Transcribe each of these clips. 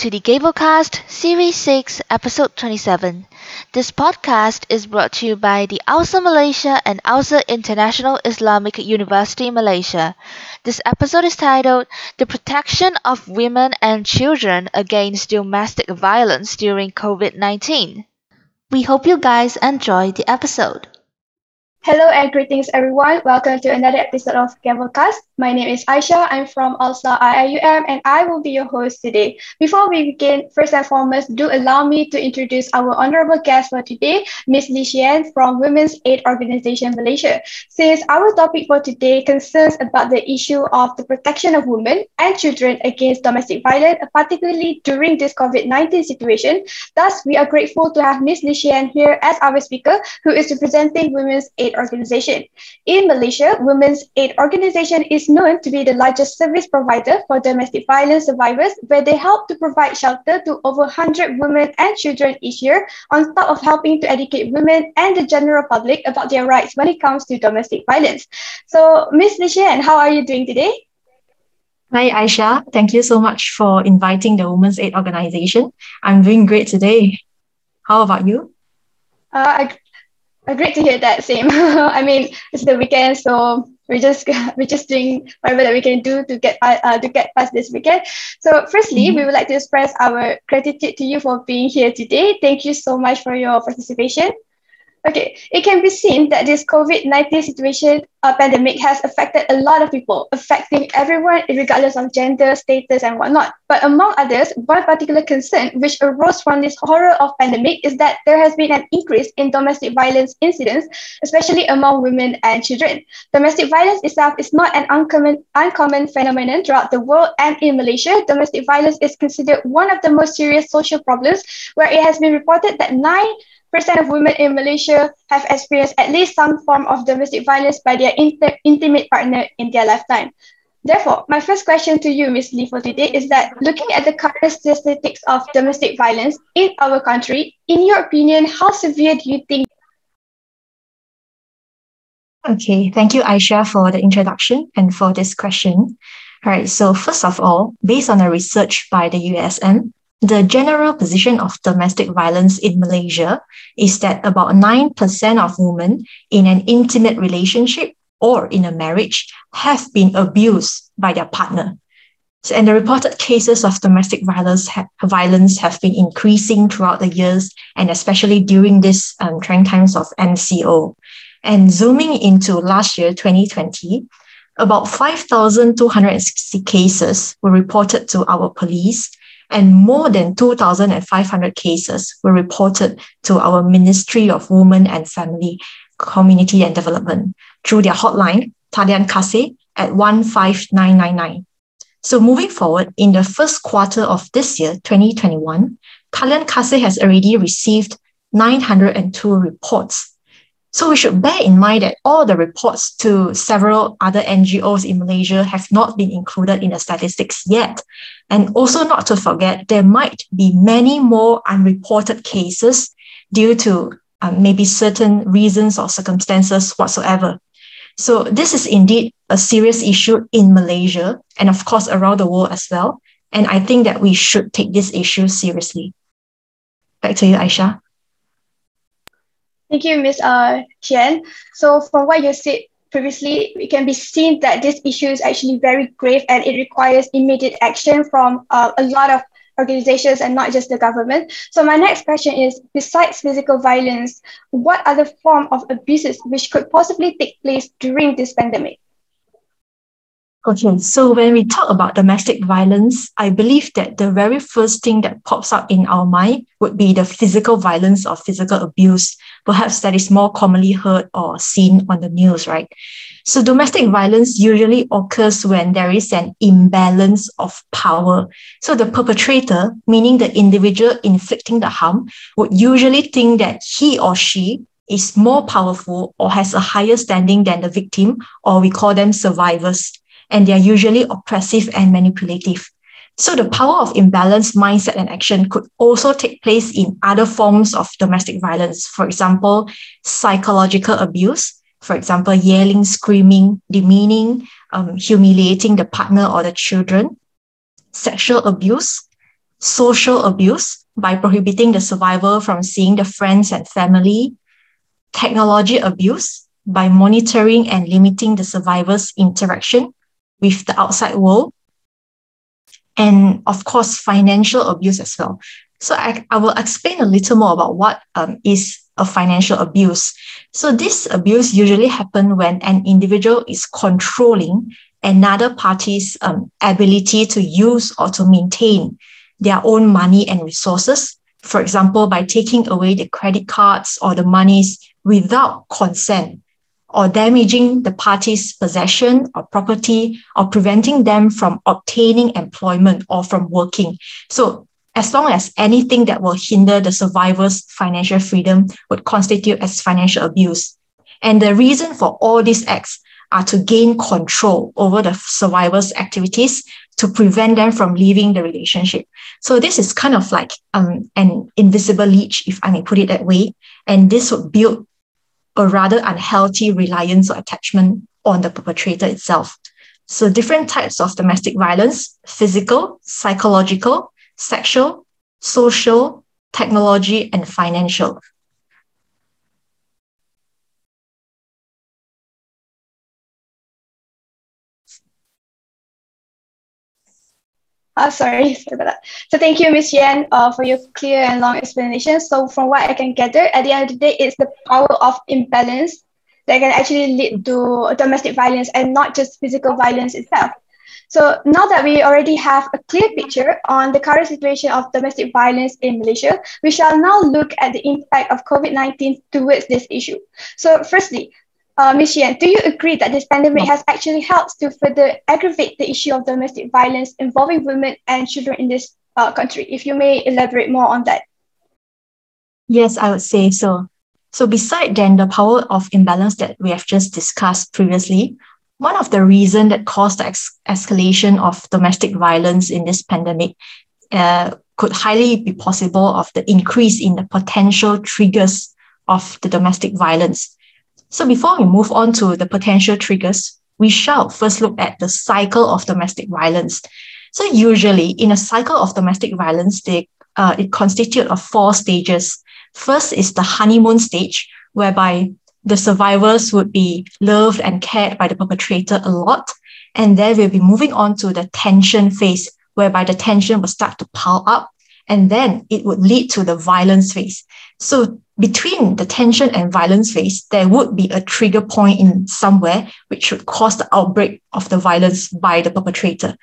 To the Gavelcast Series 6, Episode 27. This podcast is brought to you by the ALSA Malaysia and ALSA International Islamic University Malaysia. This episode is titled The Protection of Women and Children Against Domestic Violence During COVID 19. We hope you guys enjoy the episode. Hello and greetings everyone. Welcome to another episode of Gavelcast. My name is Aisha. I'm from ALSA IIUM and I will be your host today. Before we begin, first and foremost, do allow me to introduce our honorable guest for today, Ms. Li Xian from Women's Aid Organization Malaysia. Since our topic for today concerns about the issue of the protection of women and children against domestic violence, particularly during this COVID-19 situation, thus we are grateful to have Ms. Li Xian here as our speaker who is representing Women's Aid Organization. In Malaysia, Women's Aid Organization is known to be the largest service provider for domestic violence survivors, where they help to provide shelter to over 100 women and children each year, on top of helping to educate women and the general public about their rights when it comes to domestic violence. So, Ms. Lishan, how are you doing today? Hi, Aisha. Thank you so much for inviting the Women's Aid Organization. I'm doing great today. How about you? Uh, I, uh, great to hear that. Same. I mean, it's the weekend, so we're just we're just doing whatever that we can do to get uh, to get past this weekend. So, firstly, mm-hmm. we would like to express our gratitude to you for being here today. Thank you so much for your participation. Okay, it can be seen that this COVID 19 situation uh, pandemic has affected a lot of people, affecting everyone regardless of gender, status, and whatnot. But among others, one particular concern which arose from this horror of pandemic is that there has been an increase in domestic violence incidents, especially among women and children. Domestic violence itself is not an uncommon, uncommon phenomenon throughout the world, and in Malaysia, domestic violence is considered one of the most serious social problems, where it has been reported that nine of women in Malaysia have experienced at least some form of domestic violence by their inter- intimate partner in their lifetime. Therefore, my first question to you, Ms. Lee, for today is that looking at the current statistics of domestic violence in our country, in your opinion, how severe do you think? Okay, thank you, Aisha, for the introduction and for this question. All right, so first of all, based on a research by the USM, the general position of domestic violence in Malaysia is that about 9% of women in an intimate relationship or in a marriage have been abused by their partner. So, and the reported cases of domestic violence, ha- violence have been increasing throughout the years, and especially during this um, trying times of MCO. And zooming into last year, 2020, about 5,260 cases were reported to our police, and more than 2,500 cases were reported to our Ministry of Women and Family, Community and Development through their hotline, Talian Kasih, at 15999. So moving forward, in the first quarter of this year, 2021, Talian Kasih has already received 902 reports so we should bear in mind that all the reports to several other NGOs in Malaysia have not been included in the statistics yet. And also not to forget, there might be many more unreported cases due to um, maybe certain reasons or circumstances whatsoever. So this is indeed a serious issue in Malaysia and of course around the world as well. And I think that we should take this issue seriously. Back to you, Aisha. Thank you, Ms. Uh, Qian. So from what you said previously, it can be seen that this issue is actually very grave and it requires immediate action from uh, a lot of organizations and not just the government. So my next question is, besides physical violence, what other form of abuses which could possibly take place during this pandemic? Okay, so when we talk about domestic violence, I believe that the very first thing that pops up in our mind would be the physical violence or physical abuse. Perhaps that is more commonly heard or seen on the news, right? So domestic violence usually occurs when there is an imbalance of power. So the perpetrator, meaning the individual inflicting the harm, would usually think that he or she is more powerful or has a higher standing than the victim, or we call them survivors and they are usually oppressive and manipulative. So the power of imbalance mindset and action could also take place in other forms of domestic violence. For example, psychological abuse, for example, yelling, screaming, demeaning, um, humiliating the partner or the children, sexual abuse, social abuse by prohibiting the survivor from seeing the friends and family, technology abuse by monitoring and limiting the survivor's interaction with the outside world, and of course, financial abuse as well. So I, I will explain a little more about what um, is a financial abuse. So this abuse usually happen when an individual is controlling another party's um, ability to use or to maintain their own money and resources. For example, by taking away the credit cards or the monies without consent or damaging the party's possession or property or preventing them from obtaining employment or from working. So as long as anything that will hinder the survivor's financial freedom would constitute as financial abuse. And the reason for all these acts are to gain control over the survivor's activities to prevent them from leaving the relationship. So this is kind of like um, an invisible leech, if I may put it that way. And this would build a rather unhealthy reliance or attachment on the perpetrator itself. So different types of domestic violence, physical, psychological, sexual, social, technology, and financial. Uh, sorry, sorry about that. So thank you, Ms. Yan, uh, for your clear and long explanation. So from what I can gather, at the end of the day, it's the power of imbalance that can actually lead to domestic violence and not just physical violence itself. So now that we already have a clear picture on the current situation of domestic violence in Malaysia, we shall now look at the impact of COVID-19 towards this issue. So firstly, uh, Ms. Yan, do you agree that this pandemic has actually helped to further aggravate the issue of domestic violence involving women and children in this uh, country? If you may elaborate more on that. Yes, I would say so. So, beside then the power of imbalance that we have just discussed previously, one of the reasons that caused the ex- escalation of domestic violence in this pandemic uh, could highly be possible of the increase in the potential triggers of the domestic violence. So before we move on to the potential triggers, we shall first look at the cycle of domestic violence. So usually in a cycle of domestic violence, they, uh, it constitutes of four stages. First is the honeymoon stage, whereby the survivors would be loved and cared by the perpetrator a lot. And then we'll be moving on to the tension phase, whereby the tension will start to pile up. And then it would lead to the violence phase. So between the tension and violence phase, there would be a trigger point in somewhere which would cause the outbreak of the violence by the perpetrator.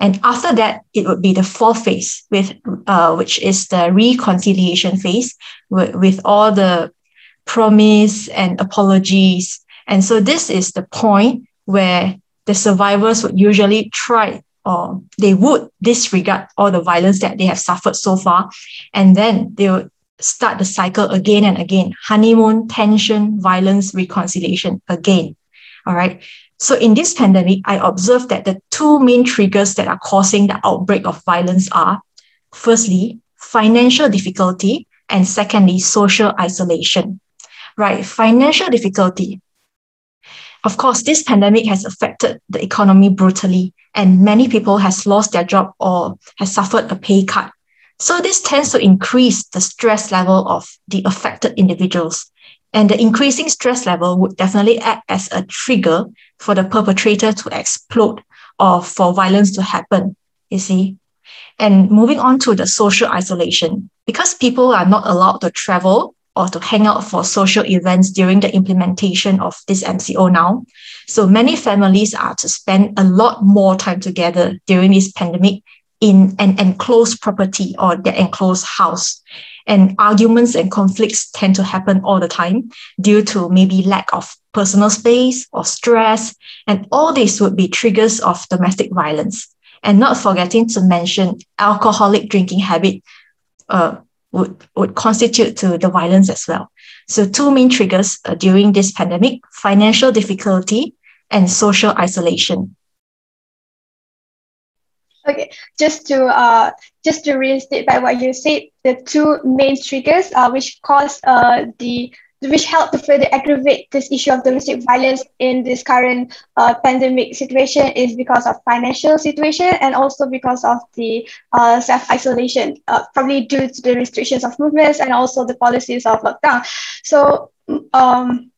And after that, it would be the fourth phase, with uh, which is the reconciliation phase, with, with all the promise and apologies. And so this is the point where the survivors would usually try or they would disregard all the violence that they have suffered so far. And then they would start the cycle again and again honeymoon, tension, violence, reconciliation again. All right. So in this pandemic, I observed that the two main triggers that are causing the outbreak of violence are firstly, financial difficulty, and secondly, social isolation. Right. Financial difficulty. Of course, this pandemic has affected the economy brutally, and many people has lost their job or has suffered a pay cut so this tends to increase the stress level of the affected individuals. And the increasing stress level would definitely act as a trigger for the perpetrator to explode or for violence to happen, you see. And moving on to the social isolation, because people are not allowed to travel or to hang out for social events during the implementation of this MCO now. So many families are to spend a lot more time together during this pandemic in an enclosed property or their enclosed house. And arguments and conflicts tend to happen all the time due to maybe lack of personal space or stress. And all these would be triggers of domestic violence. And not forgetting to mention alcoholic drinking habit uh, would, would constitute to the violence as well. So two main triggers uh, during this pandemic, financial difficulty and social isolation. Okay, just to uh, just to reinstate by what you said, the two main triggers uh, which cause uh, the which help to further aggravate this issue of domestic violence in this current uh, pandemic situation is because of financial situation and also because of the uh, self-isolation, uh, probably due to the restrictions of movements and also the policies of lockdown. So um,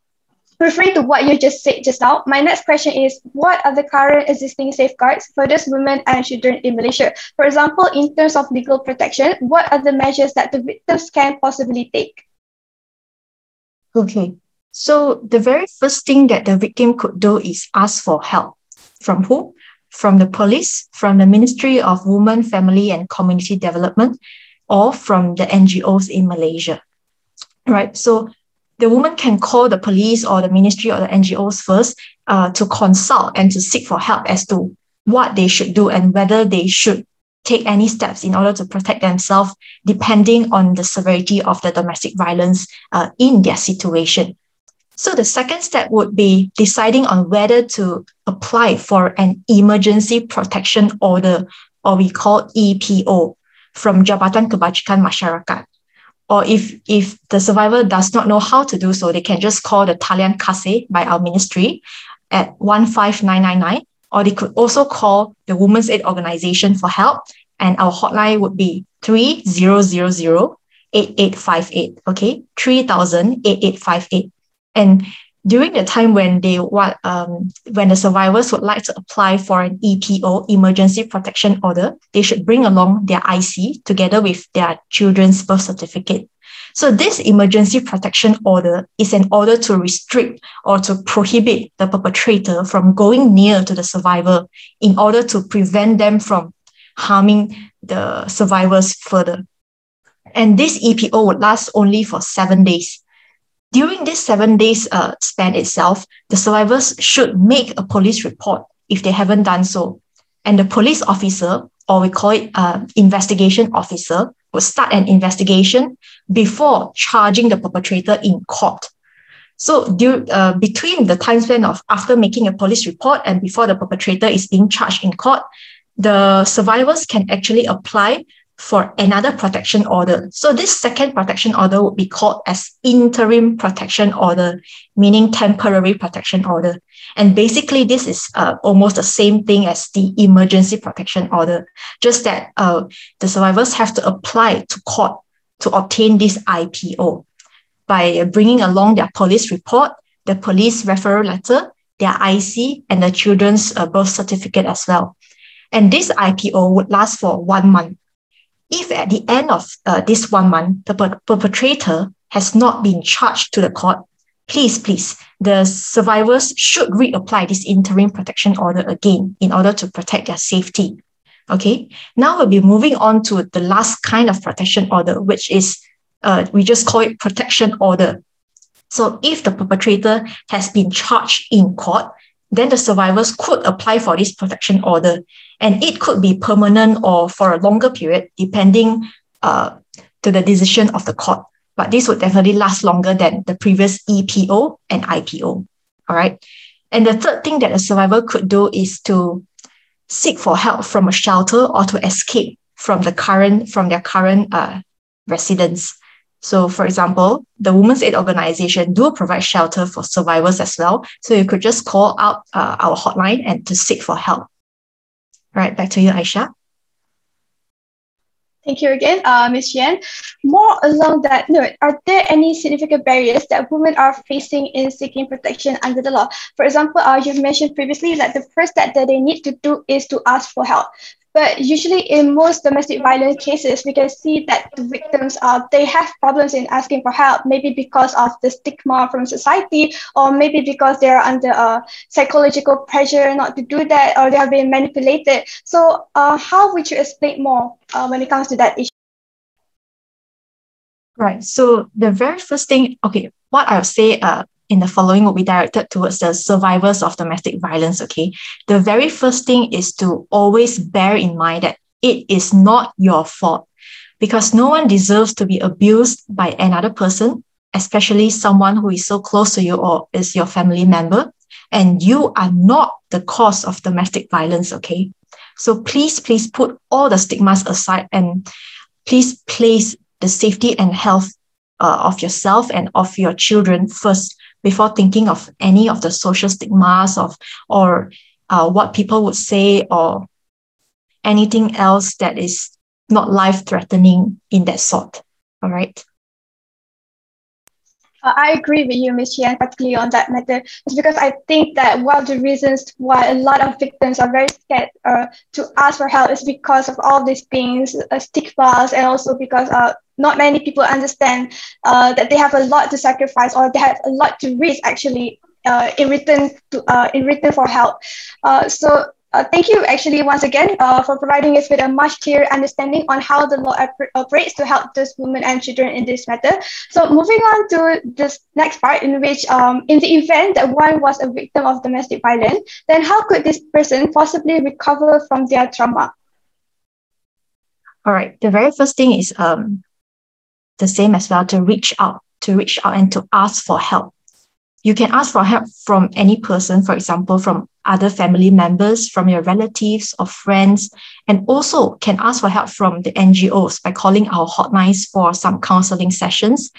referring to what you just said just now, my next question is what are the current existing safeguards for those women and children in Malaysia? For example, in terms of legal protection, what are the measures that the victims can possibly take? Okay, so the very first thing that the victim could do is ask for help. From who? From the police, from the Ministry of Women, Family and Community Development, or from the NGOs in Malaysia. Right, so the woman can call the police or the ministry or the NGOs first uh, to consult and to seek for help as to what they should do and whether they should take any steps in order to protect themselves, depending on the severity of the domestic violence uh, in their situation. So the second step would be deciding on whether to apply for an emergency protection order, or we call EPO, from Jabatan Kebajikan Masyarakat or if if the survivor does not know how to do so, they can just call the Talian Kasih by our ministry at 15999, or they could also call the Women's Aid Organization for help. And our hotline would be 3000 8858. Okay, 3000 8858. And during the time when they want um, when the survivors would like to apply for an EPO emergency protection order, they should bring along their IC together with their children's birth certificate. So this emergency protection order is an order to restrict or to prohibit the perpetrator from going near to the survivor in order to prevent them from harming the survivors further. And this EPO would last only for seven days. During this seven days uh, span itself, the survivors should make a police report if they haven't done so. And the police officer, or we call it uh, investigation officer, will start an investigation before charging the perpetrator in court. So due, uh, between the time span of after making a police report and before the perpetrator is being charged in court, the survivors can actually apply for another protection order. So this second protection order would be called as interim protection order, meaning temporary protection order. And basically, this is uh, almost the same thing as the emergency protection order, just that uh, the survivors have to apply to court to obtain this IPO by bringing along their police report, the police referral letter, their IC, and the children's uh, birth certificate as well. And this IPO would last for one month. If at the end of uh, this one month, the per- perpetrator has not been charged to the court, please, please, the survivors should reapply this interim protection order again in order to protect their safety. Okay, now we'll be moving on to the last kind of protection order, which is uh, we just call it protection order. So if the perpetrator has been charged in court, then the survivors could apply for this protection order. And it could be permanent or for a longer period, depending uh, to the decision of the court. But this would definitely last longer than the previous EPO and IPO. All right. And the third thing that a survivor could do is to seek for help from a shelter or to escape from the current from their current uh, residence. So, for example, the Women's Aid Organization do provide shelter for survivors as well. So you could just call out uh, our hotline and to seek for help. All right, back to you, Aisha. Thank you again, uh, Ms. Yan. More along that note, are there any significant barriers that women are facing in seeking protection under the law? For example, uh, you've mentioned previously that the first step that they need to do is to ask for help. But usually in most domestic violence cases, we can see that the victims uh, they have problems in asking for help, maybe because of the stigma from society, or maybe because they're under a psychological pressure not to do that, or they have been manipulated. So uh, how would you explain more uh, when it comes to that issue? Right. So the very first thing, okay, what I'll say uh, in the following will be directed towards the survivors of domestic violence. Okay. The very first thing is to always bear in mind that it is not your fault because no one deserves to be abused by another person, especially someone who is so close to you or is your family member. And you are not the cause of domestic violence. Okay. So please, please put all the stigmas aside and please place the safety and health uh, of yourself and of your children first before thinking of any of the social stigmas of or uh, what people would say or anything else that is not life threatening in that sort. All right. Uh, I agree with you, Ms. Chian, particularly on that matter. It's because I think that one of the reasons why a lot of victims are very scared uh, to ask for help is because of all these things, uh, stigmas, and also because uh, not many people understand uh, that they have a lot to sacrifice or they have a lot to risk actually uh, in return to uh, in return for help. Uh, so uh, thank you actually once again uh, for providing us with a much clearer understanding on how the law op- operates to help those women and children in this matter. So moving on to this next part in which um, in the event that one was a victim of domestic violence, then how could this person possibly recover from their trauma? All right. The very first thing is um, the same as well to reach out, to reach out and to ask for help. You can ask for help from any person, for example, from other family members, from your relatives or friends, and also can ask for help from the NGOs by calling our hotlines for some counseling sessions,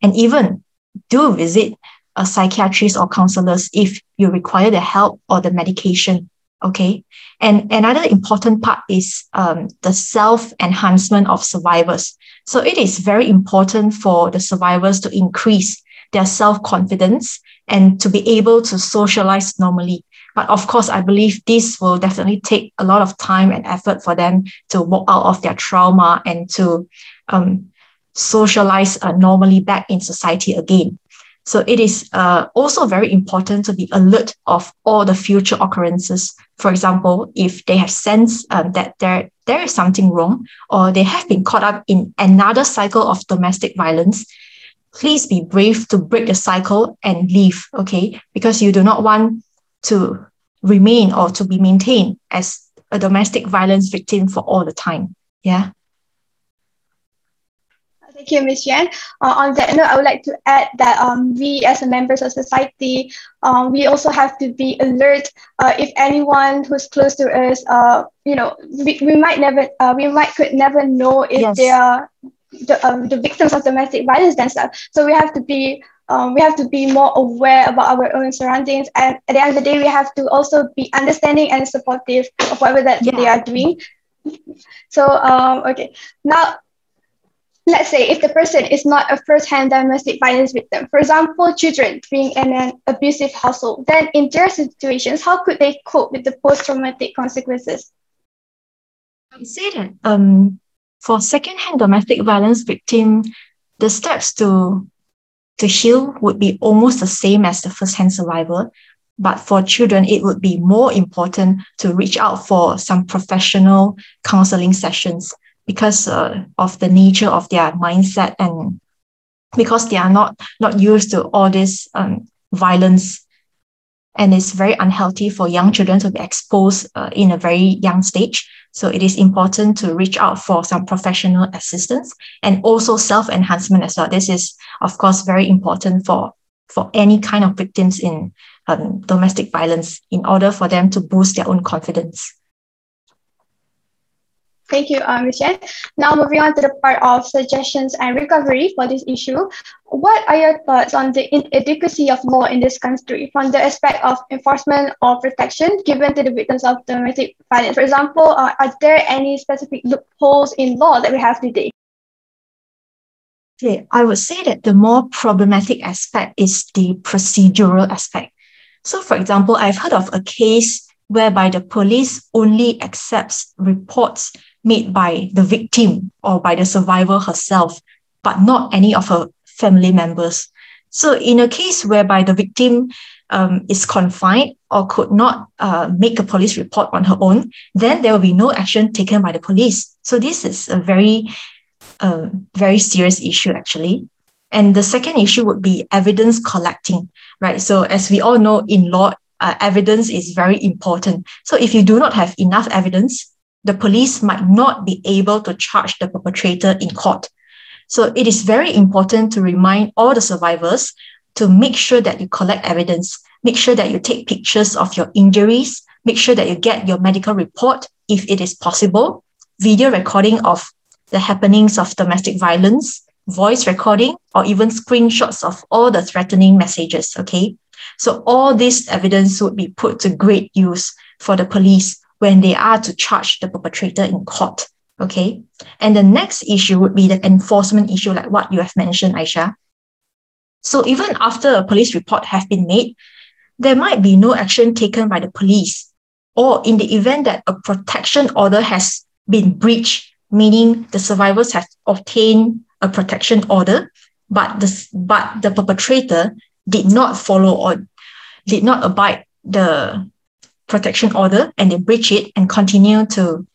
and even do visit a psychiatrist or counselors if you require the help or the medication. Okay. And another important part is um, the self enhancement of survivors. So it is very important for the survivors to increase their self confidence and to be able to socialize normally. But of course, I believe this will definitely take a lot of time and effort for them to walk out of their trauma and to um, socialize uh, normally back in society again. So it is uh, also very important to be alert of all the future occurrences. For example, if they have sensed um, that there, there is something wrong or they have been caught up in another cycle of domestic violence, please be brave to break the cycle and leave, okay? Because you do not want to remain or to be maintained as a domestic violence victim for all the time. Yeah. Thank you, Ms. Yan. Uh, on that note, I would like to add that um, we as a members of society, um, we also have to be alert uh, if anyone who's close to us, uh, you know, we, we might never, uh, we might could never know if yes. they are the, um, the victims of domestic violence themselves. So we have to be um, we have to be more aware about our own surroundings and at the end of the day we have to also be understanding and supportive of whatever that yeah. they are doing so um, okay now let's say if the person is not a first-hand domestic violence victim for example children being in an abusive household then in their situations how could they cope with the post-traumatic consequences? I would say that um, for second-hand domestic violence victim the steps to to heal would be almost the same as the first-hand survivor but for children it would be more important to reach out for some professional counseling sessions because uh, of the nature of their mindset and because they are not not used to all this um, violence. And it's very unhealthy for young children to be exposed uh, in a very young stage. So it is important to reach out for some professional assistance and also self-enhancement as well. This is of course very important for for any kind of victims in um, domestic violence in order for them to boost their own confidence Thank you, uh, Ms. Chen. Now moving on to the part of suggestions and recovery for this issue. What are your thoughts on the inadequacy of law in this country from the aspect of enforcement or protection given to the victims of domestic violence? For example, uh, are there any specific loopholes in law that we have today? Okay, I would say that the more problematic aspect is the procedural aspect. So, for example, I've heard of a case whereby the police only accepts reports made by the victim or by the survivor herself, but not any of her family members. So, in a case whereby the victim um, is confined or could not uh, make a police report on her own, then there will be no action taken by the police. So, this is a very, uh, very serious issue, actually. And the second issue would be evidence collecting, right? So, as we all know, in law, uh, evidence is very important. So, if you do not have enough evidence, the police might not be able to charge the perpetrator in court. So it is very important to remind all the survivors to make sure that you collect evidence, make sure that you take pictures of your injuries, make sure that you get your medical report if it is possible, video recording of the happenings of domestic violence, voice recording, or even screenshots of all the threatening messages. Okay. So all this evidence would be put to great use for the police when they are to charge the perpetrator in court. Okay. And the next issue would be the enforcement issue, like what you have mentioned, Aisha. So even after a police report has been made, there might be no action taken by the police. Or in the event that a protection order has been breached, meaning the survivors have obtained a protection order, but the, but the perpetrator did not follow or did not abide the protection order and they breach it and continue to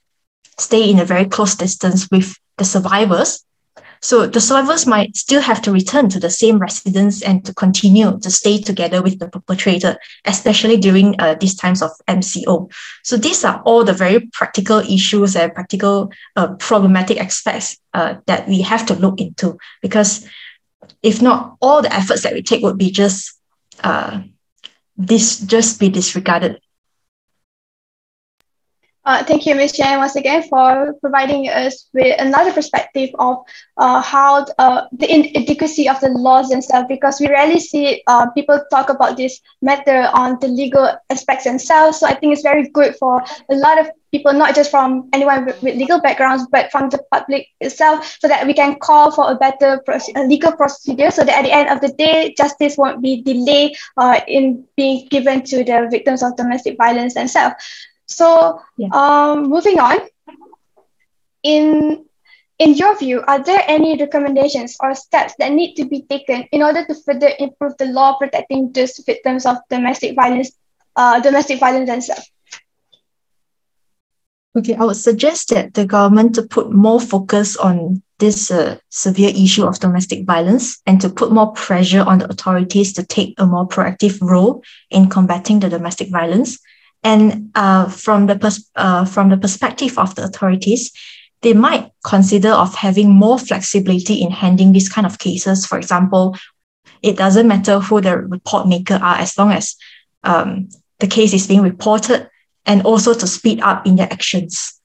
stay in a very close distance with the survivors. So the survivors might still have to return to the same residence and to continue to stay together with the perpetrator, especially during uh, these times of MCO. So these are all the very practical issues and practical uh, problematic aspects uh, that we have to look into because if not, all the efforts that we take would be just uh, this just be disregarded uh, thank you, Ms. Chen, once again for providing us with another perspective of uh, how uh, the inadequacy of the laws themselves, because we rarely see uh, people talk about this matter on the legal aspects themselves. So I think it's very good for a lot of people, not just from anyone with, with legal backgrounds, but from the public itself, so that we can call for a better a legal procedure, so that at the end of the day, justice won't be delayed uh, in being given to the victims of domestic violence themselves. So yeah. um, moving on, in in your view, are there any recommendations or steps that need to be taken in order to further improve the law protecting those victims of domestic violence, uh, domestic violence themselves? Okay, I would suggest that the government to put more focus on this uh, severe issue of domestic violence and to put more pressure on the authorities to take a more proactive role in combating the domestic violence and uh, from the pers- uh, from the perspective of the authorities, they might consider of having more flexibility in handling these kind of cases. For example, it doesn't matter who the report maker are as long as um, the case is being reported and also to speed up in their actions.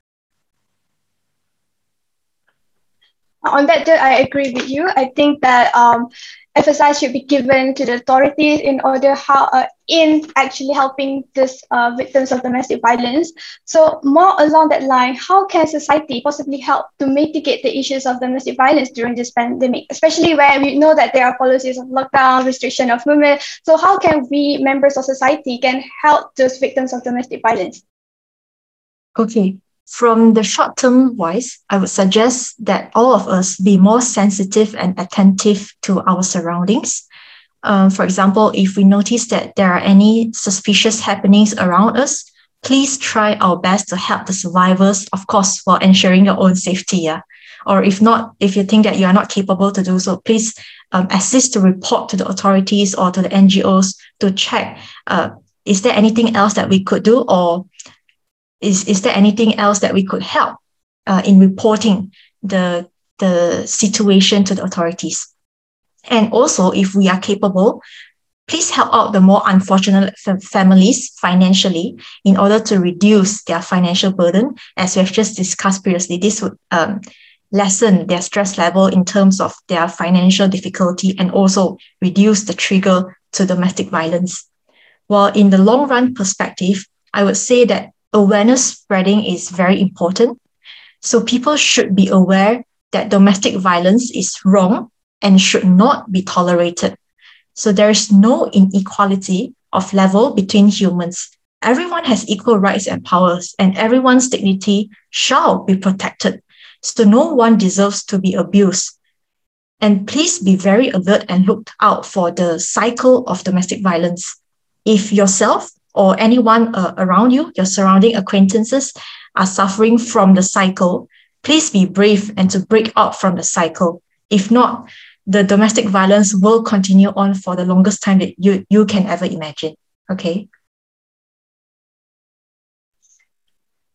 On that, I agree with you. I think that um, emphasis should be given to the authorities in order how uh, in actually helping this uh, victims of domestic violence. So more along that line, how can society possibly help to mitigate the issues of domestic violence during this pandemic, especially where we know that there are policies of lockdown, restriction of movement. So how can we members of society can help those victims of domestic violence? Okay, from the short term wise, I would suggest that all of us be more sensitive and attentive to our surroundings. Um, for example, if we notice that there are any suspicious happenings around us, please try our best to help the survivors, of course, while ensuring your own safety. Yeah? Or if not, if you think that you are not capable to do so, please um, assist to report to the authorities or to the NGOs to check uh, is there anything else that we could do or is, is there anything else that we could help uh, in reporting the, the situation to the authorities? And also, if we are capable, please help out the more unfortunate families financially in order to reduce their financial burden. As we have just discussed previously, this would um, lessen their stress level in terms of their financial difficulty and also reduce the trigger to domestic violence. While in the long run perspective, I would say that awareness spreading is very important. So people should be aware that domestic violence is wrong and should not be tolerated. So there is no inequality of level between humans. Everyone has equal rights and powers, and everyone's dignity shall be protected. So no one deserves to be abused. And please be very alert and look out for the cycle of domestic violence. If yourself or anyone uh, around you, your surrounding acquaintances, are suffering from the cycle, please be brave and to break out from the cycle. If not, the domestic violence will continue on for the longest time that you, you can ever imagine. Okay.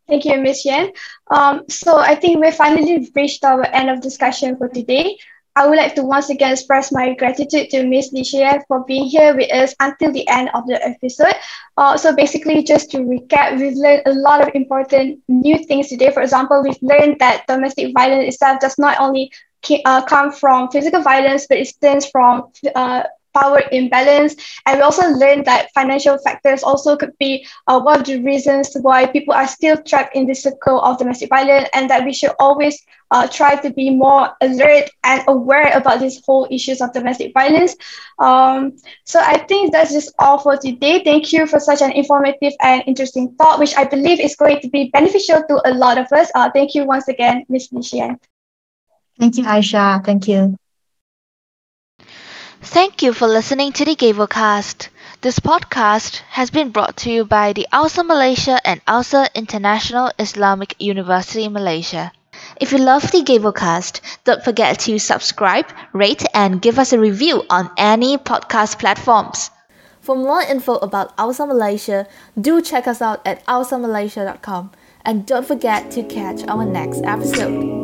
Thank you, Ms. Yan. Um, so I think we finally reached our end of discussion for today. I would like to once again express my gratitude to Ms. Li Xie for being here with us until the end of the episode. Uh, so basically, just to recap, we've learned a lot of important new things today. For example, we've learned that domestic violence itself does not only uh, come from physical violence, but it stems from uh, power imbalance. And we also learned that financial factors also could be uh, one of the reasons why people are still trapped in the circle of domestic violence, and that we should always uh, try to be more alert and aware about these whole issues of domestic violence. Um, so I think that's just all for today. Thank you for such an informative and interesting talk, which I believe is going to be beneficial to a lot of us. Uh, thank you once again, Ms. Nishian. Thank you, Aisha. Thank you. Thank you for listening to the Gavelcast. This podcast has been brought to you by the ALSA Malaysia and ALSA International Islamic University Malaysia. If you love the Gavelcast, don't forget to subscribe, rate, and give us a review on any podcast platforms. For more info about ALSA Malaysia, do check us out at alsamalaysia.com. And don't forget to catch our next episode.